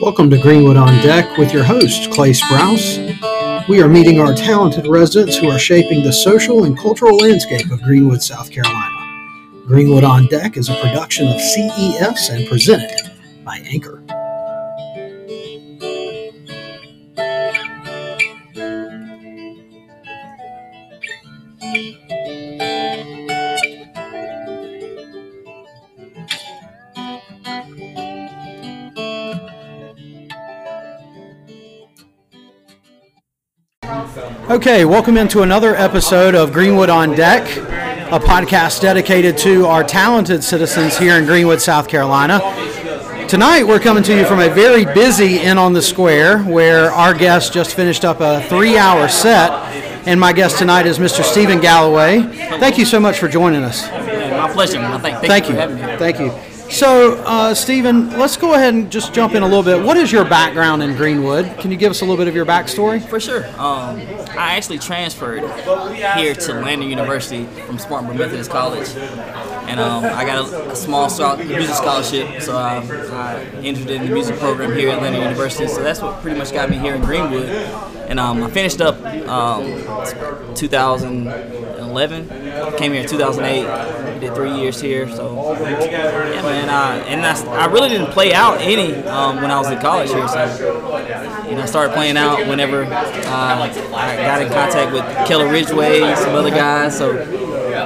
Welcome to Greenwood on Deck with your host, Clay Sprouse. We are meeting our talented residents who are shaping the social and cultural landscape of Greenwood, South Carolina. Greenwood on Deck is a production of CES and presented by Anchor. Okay, welcome into another episode of Greenwood on Deck, a podcast dedicated to our talented citizens here in Greenwood, South Carolina. Tonight, we're coming to you from a very busy Inn on the Square where our guest just finished up a three hour set. And my guest tonight is Mr. Stephen Galloway. Thank you so much for joining us. My pleasure. Thank, thank, Thank you. you. for having me. Thank you. So, uh, Stephen, let's go ahead and just jump in a little bit. What is your background in Greenwood? Can you give us a little bit of your backstory? For sure. Um, I actually transferred here to Lander University from Spartanburg Methodist College, and um, I got a, a small music scholarship, so I, I entered in the music program here at Lander University. So that's what pretty much got me here in Greenwood, and um, I finished up um, 2011. Came here in 2008. Did three years here, so yeah, man. Uh, and that's, I really didn't play out any um, when I was in college here, so you know, I started playing out whenever uh, I got in contact with Keller Ridgeway, some other guys. So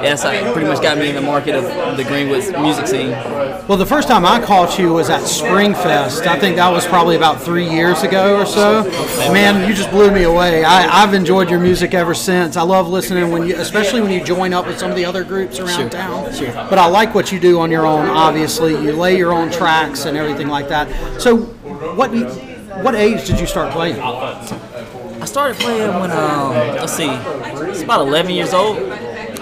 yes, I pretty much got me in the market of the Greenwood music scene. Well, the first time I caught you was at Springfest. I think that was probably about three years ago or so. Man, you just blew me away. I, I've enjoyed your music ever since. I love listening when you, especially when you join up with some of the other groups around Sure, town. sure. But I like what you do on your own. Obviously, you lay your own tracks and everything like that. So, what what age did you start playing? I started playing when um, let's see, it's about 11 years old.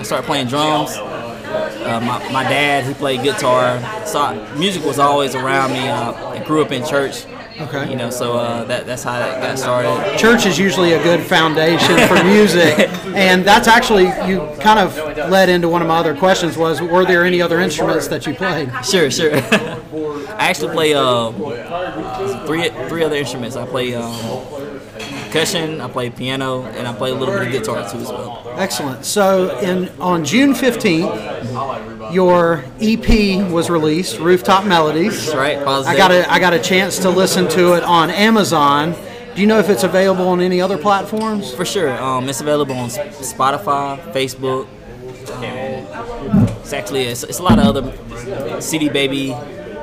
I started playing drums. Uh, my, my dad, he played guitar. So I, music was always around me. Uh, I grew up in church. Okay. You know, so uh, that, that's how that got started. church is usually a good foundation for music and that's actually you kind of led into one of my other questions was were there any other instruments that you played Sure, sure. I actually play uh, three three other instruments. I play um, percussion, I play piano, and I play a little bit of guitar too as well. excellent so in on june 15th your ep was released rooftop melodies That's right. Pause i got a i got a chance to listen to it on amazon do you know if it's available on any other platforms For sure. Um, it's available on Spotify, Facebook. Um, it's actually it's, it's a lot of other CD Baby,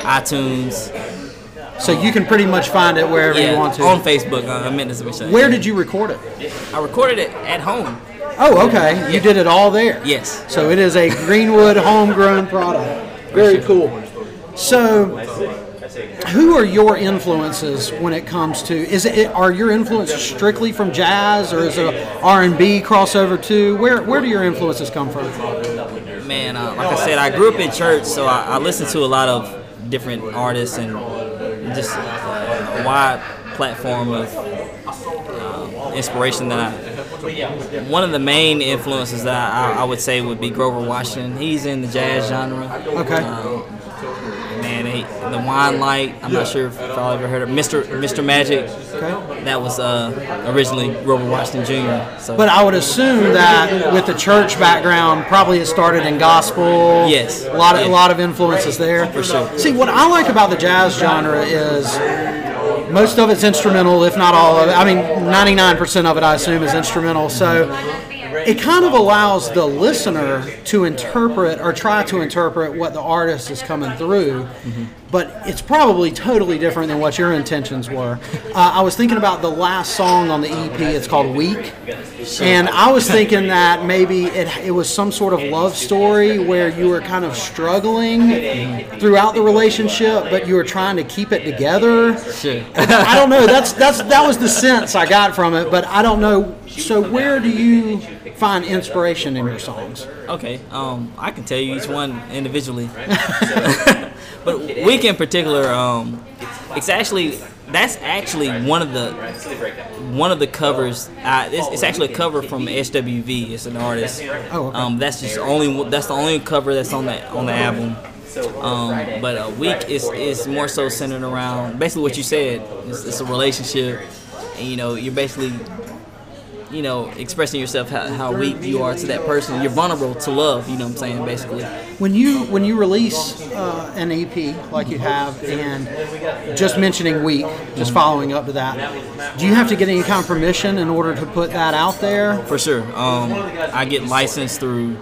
iTunes. So you can pretty much find it wherever Yeah, you want to on Facebook. Uh, I meant to say. where did you record it I recorded it at home. oh okay you did it all there Yes. So it is a Greenwood homegrown product. Very cool. So, who are your influences when it comes to? Is it are your influences strictly from jazz, or is it R and B crossover too? Where where do your influences come from? Man, uh, like I said, I grew up in church, so I, I listened to a lot of different artists and just uh, a wide platform of uh, inspiration that I. One of the main influences that I, I would say would be Grover Washington. He's in the jazz genre. Okay. Um, the Wine Light. I'm not sure if y'all ever heard of Mr. Mr. Magic. Okay. That was uh, originally Grover Washington Jr. So But I would assume that with the church background, probably it started in gospel. Yes. A lot of a lot of influences there. For sure. See, what I like about the jazz genre is most of it's instrumental, if not all of it. I mean, 99% of it, I assume, is instrumental. So it kind of allows the listener to interpret or try to interpret what the artist is coming through. But it's probably totally different than what your intentions were. Uh, I was thinking about the last song on the EP. It's called "Weak," and I was thinking that maybe it, it was some sort of love story where you were kind of struggling throughout the relationship, but you were trying to keep it together. Sure. I don't know. That's that's that was the sense I got from it, but I don't know so where do you find inspiration in your songs? Okay, um, I can tell you each one individually, but week in particular, um, it's actually that's actually one of the one of the covers. Uh, it's, it's actually a cover from SWV. It's an artist. Oh, okay. Um, that's just only that's the only cover that's on the on the album. Um, but a week is is more so centered around basically what you said. It's, it's a relationship, and you know you're basically you know expressing yourself how, how weak you are to that person. You're vulnerable to love. You know what I'm saying basically. When you when you release uh, an EP like you have, and just mentioning weak, just following up to that, do you have to get any kind of permission in order to put that out there? For sure. Um, I get licensed through.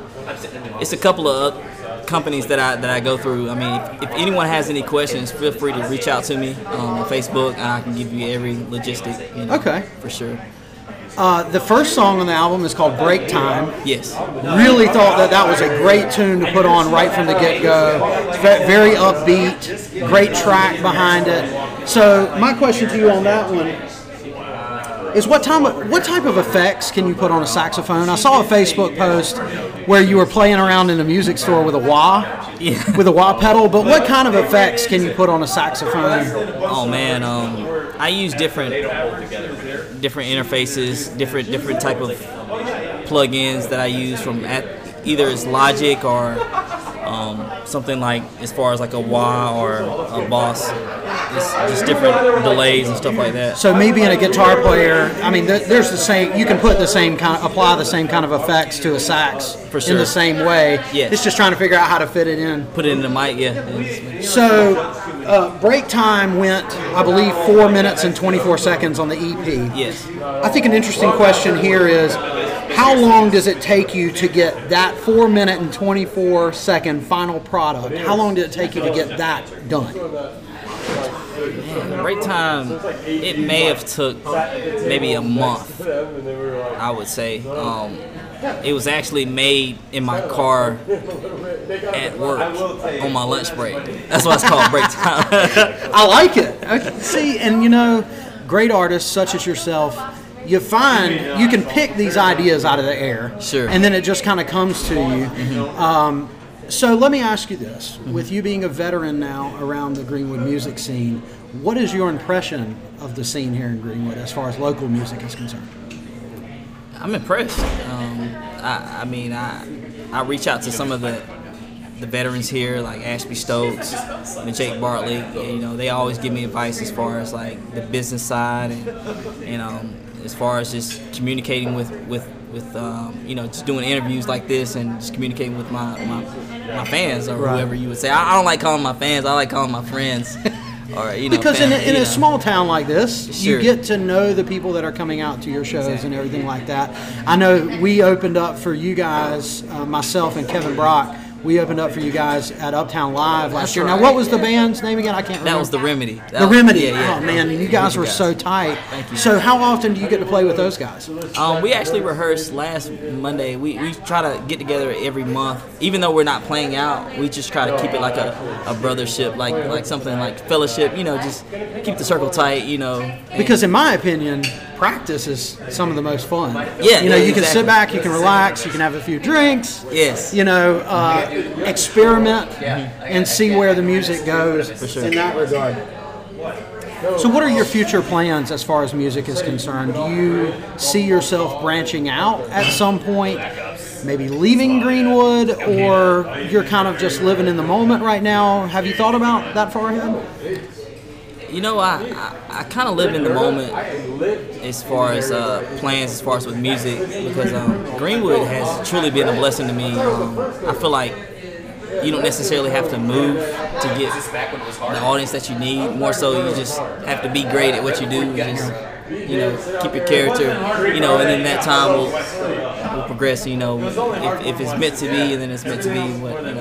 It's a couple of uh, companies that I that I go through. I mean, if, if anyone has any questions, feel free to reach out to me um, on Facebook, and I can give you every logistic. You know, Okay. For sure. Uh, the first song on the album is called Break Time. Yes. Really thought that that was a great tune to put on right from the get go. Very upbeat, great track behind it. So my question to you on that one is what time what type of effects can you put on a saxophone? I saw a Facebook post where you were playing around in a music store with a wah, Yeah. with a wah pedal. But what kind of effects can you put on a saxophone? Oh man, um, I use different different interfaces, different different type of plugins that I use from at, either it's Logic or um, something like as far as like a wah or a boss. It's just different delays and stuff like that. So me being a guitar player, I mean, there- there's the same. You can put the same kind, of, apply the same kind of effects to a sax For in the same way. Yes. It's just trying to figure out how to fit it in. Put it in the mic, yeah. So, uh, break time went, I believe, four minutes and 24 seconds on the EP. Yes. I think an interesting question here is, how long does it take you to get that four minute and 24 second final product? How long did it take you to get that done? Break time, it may have took maybe a month. I would say. Um, it was actually made in my car at work on my lunch break. That's why it's called break time. I like it. I- See, and you know, great artists such as yourself, you find you can pick these ideas out of the air. Sure. And then it just kind of comes to you. Um, so let me ask you this: With you being a veteran now around the Greenwood music scene, what is your impression of the scene here in Greenwood as far as local music is concerned? I'm impressed. Um, I, I mean, I I reach out to some of the the veterans here, like Ashby Stokes and Jake Bartley. and, you know, they always give me advice as far as like the business side and and um, as far as just communicating with with with um, you know just doing interviews like this and just communicating with my my, my fans or Right. whoever you would say. I, I don't like calling my fans. I like calling my friends. Or, you know, Because in a, in you a small town like this, you get to know the people that are coming out to your shows and everything like that. I know we opened up for you guys, uh, myself and Kevin Brock. We opened up for you guys at Uptown Live last That's year. Now, right. what was the band's name again? I can't remember. that was the remedy. That The was- Remedy. Yeah, yeah. Oh man, you guys were so tight. Thank you. So how often do you get to play with those guys? Um, we actually rehearsed last Monday. We, we try to get together every month, even though we're not playing out. We just try to keep it like a, a brothership, like like something like fellowship. You know, just keep the circle tight. You know, Because in my opinion, practice is some of the most fun. Yeah, You know, you can sit back, you can relax, you can have a few drinks. yes, you know, uh, experiment and see where the music goes in that regard. So, what are your future plans as far as music is concerned? Do you see yourself branching out at some point, maybe leaving Greenwood, or you're kind of just living in the moment right now? Have you thought about that far ahead? You know, I I, I kind of live in the moment as far as uh, plans, as far as with music, because um, Greenwood has truly been a blessing to me. Um, I feel like you don't necessarily have to move to get the audience that you need. More so, you just have to be great at what you do. Just you know, keep your character. You know, and then that time will will progress. You know, if, if it's meant to be, and then it's meant to be. What you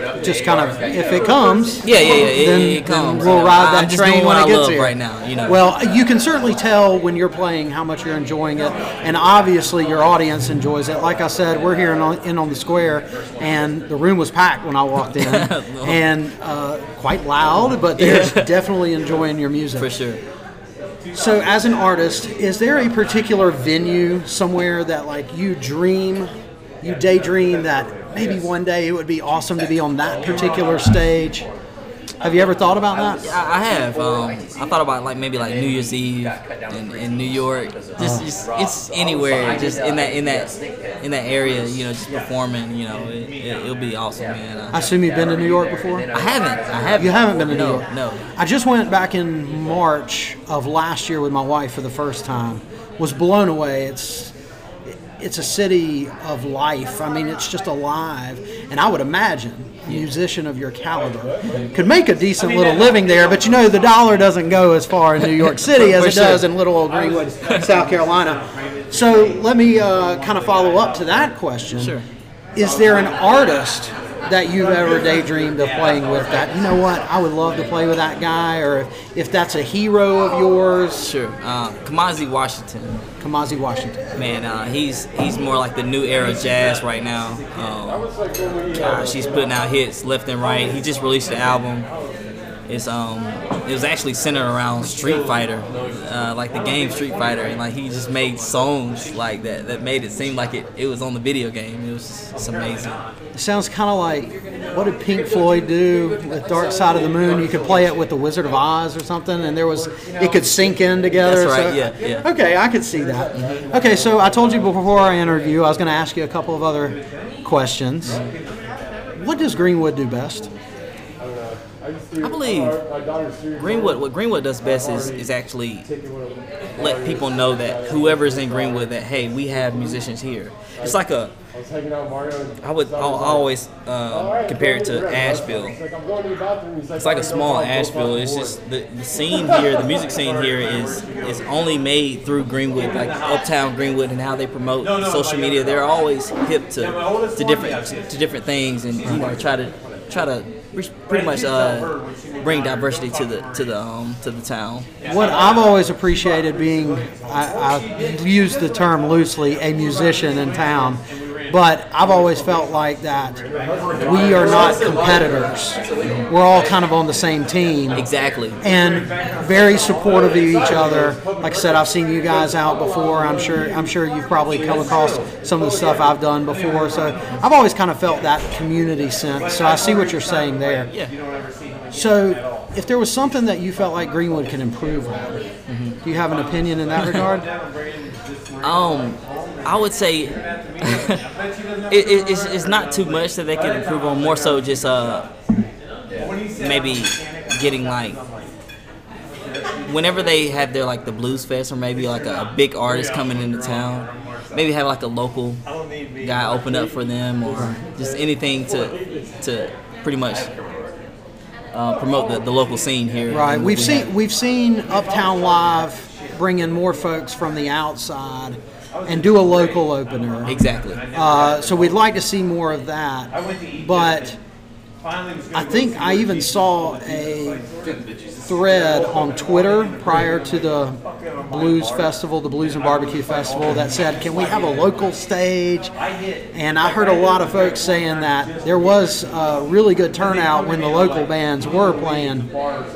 know. Just kind of, if it comes, Yeah, yeah, yeah. It, then, it comes. then we'll ride I'm that just train when it I gets here. right now. You know. Well, you can certainly tell when you're playing how much you're enjoying it, and obviously your audience enjoys it. Like I said, we're here in on, in on the square, and the room was packed when I walked in, and uh, quite loud, but they're definitely enjoying your music. for sure. So, as an artist, is there a particular venue somewhere that like you dream, you daydream that maybe one day it would be awesome to be on that particular stage? Have you ever thought about that? I, I have. Um, I thought about like maybe like New Year's Eve in, in New York. Just, just it's anywhere, just in that in that in that area. You know, just performing. You know, it, it, will be awesome, man. I assume you've been to New York before. I haven't. I haven't. You haven't been to New no, York. No. I just went back in March of last year with my wife for the first time. Was blown away. It's it's a city of life. I mean, it's just alive. And I would imagine a musician of your caliber could make a decent little living there. But you know, the dollar doesn't go as far in New York City as it does in little old Greenwood, South Carolina. So let me uh, kind of follow up to that question. Sure. Is there an artist that you've ever daydreamed of playing with that you know what I would love to play with that guy or if that's a hero of yours. Sure uh, Kamasi Washington. Kamasi Washington. Man uh, he's he's more like the new era jazz right now. Um, gosh he's putting out hits left and right. He just released an album it's um it was actually centered around Street Fighter, uh, like the game Street Fighter, and like he just made songs like that that made it seem like it, it was on the video game. It was it's amazing. It sounds kind of like what did Pink Floyd do with Dark Side of the Moon? You could play it with the Wizard of Oz or something, and there was it could sync in together. That's right. So, yeah. Yeah. Okay, I could see that. Okay, so I told you before our interview I was going to ask you a couple of other questions. What does Greenwood do best? I believe Greenwood. What Greenwood does best is is actually let people know that whoever's in Greenwood that hey, we have musicians here. It's like a I would I'll always uh, compare it to Asheville. It's like a small Asheville. It's just the, the scene here, the music scene here is is only made through Greenwood, like Uptown Greenwood, and how they promote social media. They're always hip to to different to different things, and you know try to try to pretty much uh, bring diversity to the to the um, to the town. What I've always appreciated being, I, I use the term loosely, a musician in town, but I've always felt like that we are not competitors. We're all kind of on the same team. Exactly. And very supportive of each other. Like I said, I've seen you guys out before. I'm sure I'm sure you've probably come across some of the stuff I've done before. So I've always kind of felt that community sense. So I see what you're saying there. Yeah. So if there was something that you felt like Greenwood can improve on, mm-hmm. do you have an opinion in that regard? um, I would say it, it, it's, it's not too much that they can improve on. More so, just uh, maybe getting like whenever they have their like the blues fest or maybe like a, a big artist coming into town, maybe have like a local guy open up for them or just anything to to pretty much uh, promote the, the local scene here. Right. We've we seen have. we've seen Uptown Live bring in more folks from the outside and do a local opener. Exactly. Uh, so we'd like to see more of that. But I think I even saw a thread on Twitter prior to the Blues Festival, the Blues and Barbecue Festival, that said, "Can we have a local stage?" And I heard a lot of folks saying that there was a really good turnout when the local bands were playing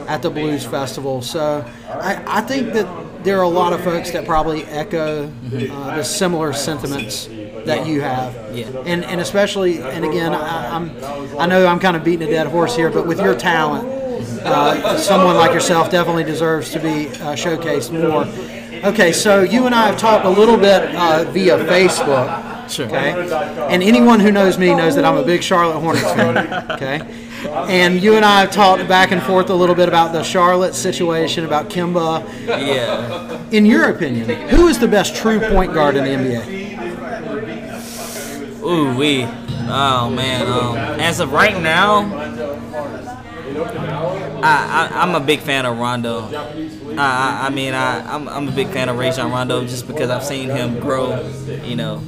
at the Blues Festival. So I, I think that there are a lot of folks that probably echo uh, the similar sentiments that you have. Yeah. And and especially and again I, I'm I know I'm kind of beating a dead horse here, but with your talent, uh, someone like yourself definitely deserves to be uh, showcased more. Okay, so you and I have talked a little bit uh, via Facebook. Sure. Okay. And anyone who knows me knows that I'm a big Charlotte Hornets fan. Okay. And you and I have talked back and forth a little bit about the Charlotte situation, about Kemba. Yeah. In your opinion, who is the best true point guard in the NBA? Ooh, we. Oh man. Um, as of right now, I, I am a big fan of Rondo. I, I, I mean I I'm, I'm a big fan of Rajon Rondo just because I've seen him grow. You know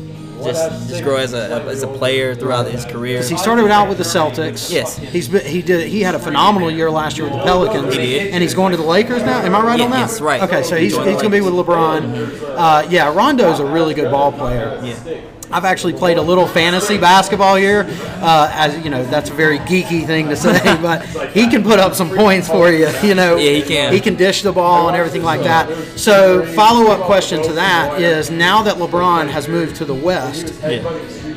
just just grow as a as a player throughout his career. He started out with the Celtics. Yes, he's been, he did he had a phenomenal year last year with the Pelicans. He did, and he's going to the Lakers now. Am I right yeah, on that? Yes, right. Okay, so he's, he's, he's going to be with LeBron. Uh, yeah, Rondo's a really good ball player. Yeah. I've actually played a little fantasy basketball here. Uh, as you know, that's a very geeky thing to say, but he can put up some points for you. You know, Yeah, he can. He can dish the ball and everything like that. So, follow up question to that is: Now that LeBron has moved to the West, Yeah.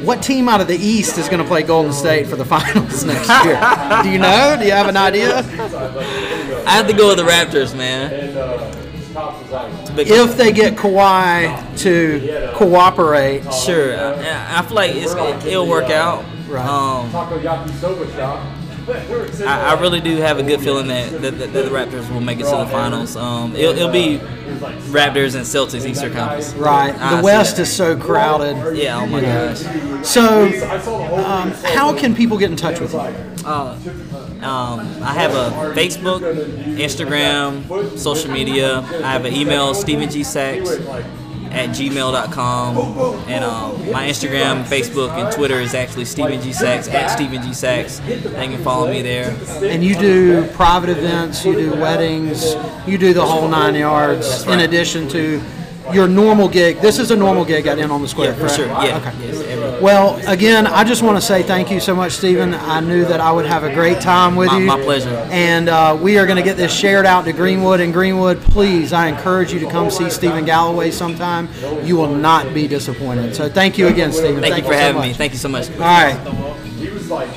what team out of the East is going to play Golden State for the finals next year? Do you know? Do you have an idea? I have to go with the Raptors, man. It's If they get Kawhi to cooperate, Sure, I, I feel like it's, it'll work out. Right. Um, I, I really do have a good feeling that, that, that the Raptors will make it to the finals. Um, it'll, it'll be Raptors and Celtics Eastern Conference. right? I The West that. is so crowded. Yeah. Oh my know. gosh. So, um, how can people get in touch with you? Uh, um, I have a Facebook, Instagram, social media. I have an email, Stephen G. Sachs at gmail.com. And um, my Instagram, Facebook, and Twitter is actually Stephen G. Sachs at Stephen G. Sachs. They can follow me there. And you do private events, you do weddings, you do the whole nine yards. right. In addition to your normal gig, this is a normal gig at Inn on the Square. Yeah, for correct? sure. Yeah. Okay. Yes, Well, again, I just want to say thank you so much, Stephen. I knew that I would have a great time with My- you. my pleasure. And uh, we are going to get this shared out to Greenwood. And Greenwood, please, I encourage you to come see Stephen Galloway sometime. You will not be disappointed. So thank you again, Stephen. Thank, you for so having me. Thank you so much. All right.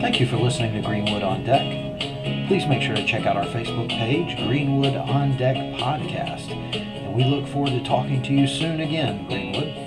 Thank you for listening to Greenwood on Deck. Please make sure to check out our Facebook page, Greenwood on Deck Podcast. And we look forward to talking to you soon again, Greenwood.